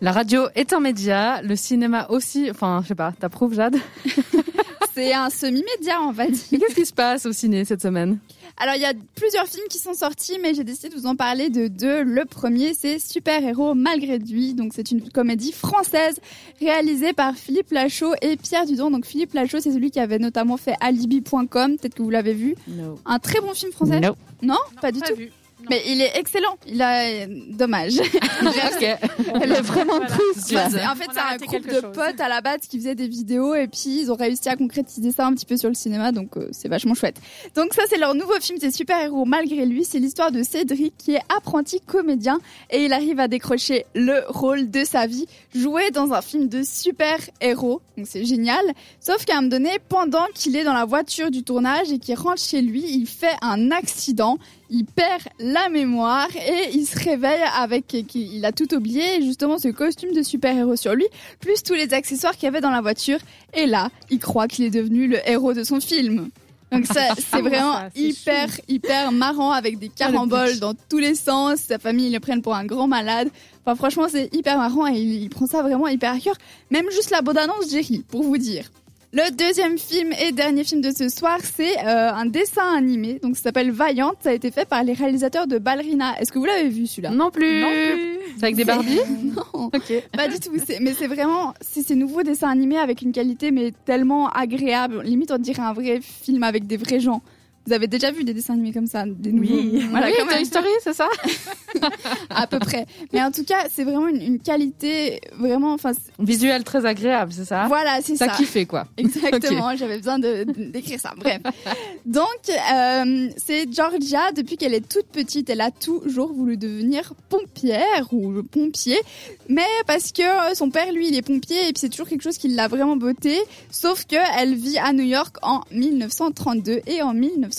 La radio est un média, le cinéma aussi. Enfin, je sais pas, t'approuves, Jade? C'est un semi-média, on va dire. Qu'est-ce qui se passe au ciné cette semaine? Alors, il y a plusieurs films qui sont sortis, mais j'ai décidé de vous en parler de deux. Le premier, c'est Super Héros malgré lui. Donc, c'est une comédie française réalisée par Philippe Lachaud et Pierre Dudon. Donc, Philippe Lachaud, c'est celui qui avait notamment fait Alibi.com. Peut-être que vous l'avez vu. Un très bon film français? Non. Non, pas du tout? Mais il est excellent. Il a dommage. Elle est vraiment triste. En fait, c'est un groupe de potes à la base qui faisaient des vidéos et puis ils ont réussi à concrétiser ça un petit peu sur le cinéma, donc euh, c'est vachement chouette. Donc ça, c'est leur nouveau film, c'est super héros malgré lui. C'est l'histoire de Cédric qui est apprenti comédien et il arrive à décrocher le rôle de sa vie, jouer dans un film de super héros. Donc c'est génial. Sauf qu'à un moment donné, pendant qu'il est dans la voiture du tournage et qu'il rentre chez lui, il fait un accident. Il perd la mémoire et il se réveille avec qu'il il a tout oublié, justement ce costume de super-héros sur lui, plus tous les accessoires qu'il y avait dans la voiture. Et là, il croit qu'il est devenu le héros de son film. Donc ça, c'est vraiment ça, hyper, hyper marrant avec des caramboles dans tous les sens. Sa famille, ils le prennent pour un grand malade. Enfin, franchement, c'est hyper marrant et il, il prend ça vraiment hyper à cœur. Même juste la bande-annonce, j'ai ri, pour vous dire. Le deuxième film et dernier film de ce soir, c'est euh, un dessin animé. Donc, ça s'appelle Vaillante. Ça a été fait par les réalisateurs de Ballerina. Est-ce que vous l'avez vu celui-là? Non plus. Non plus. C'est avec des Barbies? Non. Ok. Pas du tout. Mais c'est vraiment, c'est ces nouveaux dessins animés avec une qualité mais tellement agréable. Limite, on dirait un vrai film avec des vrais gens. Vous avez déjà vu des dessins animés comme ça, des Oui. Voilà, oui, même, Toy Story, c'est ça à peu près. Mais en tout cas, c'est vraiment une, une qualité vraiment. Enfin, Visuel très agréable, c'est ça voilà, c'est ça. Ça kiffé quoi. Exactement, j'avais besoin d'écrire ça. Bref. Donc, euh, c'est Georgia, depuis qu'elle est toute petite, elle a toujours voulu devenir pompière ou pompier. Mais parce que son père, lui, il est pompier et puis c'est toujours quelque chose qui l'a vraiment beauté. Sauf que elle vit à New York en 1932 et en 1932,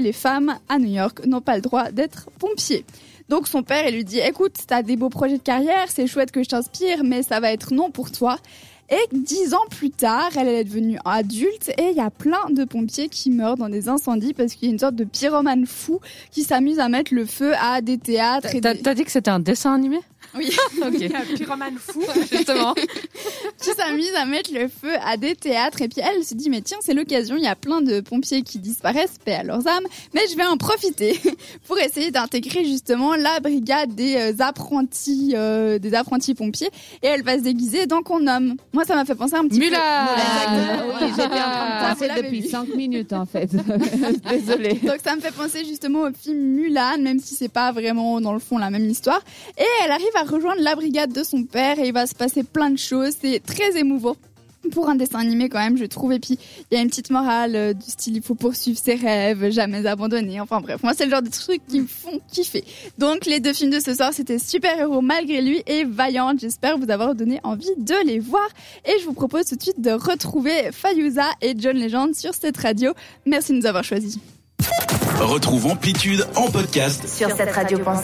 les femmes à New York n'ont pas le droit d'être pompiers. Donc son père, il lui dit, écoute, t'as des beaux projets de carrière, c'est chouette que je t'inspire, mais ça va être non pour toi. Et dix ans plus tard, elle est devenue adulte et il y a plein de pompiers qui meurent dans des incendies parce qu'il y a une sorte de pyromane fou qui s'amuse à mettre le feu à des théâtres et T'as des... t'as dit que c'était un dessin animé? Oui. Ok. Un pyromane fou. Justement. qui s'amuse à mettre le feu à des théâtres. Et puis elle se dit, mais tiens, c'est l'occasion, il y a plein de pompiers qui disparaissent, paix à leurs âmes, mais je vais en profiter pour essayer d'intégrer justement la brigade des euh, apprentis, euh, des apprentis pompiers. Et elle va se déguiser dans qu'on nomme. Moi, ça m'a fait penser un petit Mulan. peu. Oui, j'étais en train de Ah, penser depuis vu. 5 minutes en fait. Désolée. Donc ça me fait penser justement au film Mulan, même si c'est pas vraiment dans le fond la même histoire. Et elle arrive à rejoindre la brigade de son père et il va se passer plein de choses. C'est très émouvant. Pour un dessin animé quand même, je trouve. Et puis, il y a une petite morale euh, du style, il faut poursuivre ses rêves, jamais abandonner. Enfin bref, moi, c'est le genre de trucs qui me font kiffer. Donc, les deux films de ce soir, c'était Super Héros malgré lui et Vaillante. J'espère vous avoir donné envie de les voir. Et je vous propose tout de suite de retrouver Fayouza et John Legend sur cette radio. Merci de nous avoir choisis. Retrouve Amplitude en podcast sur cette radio.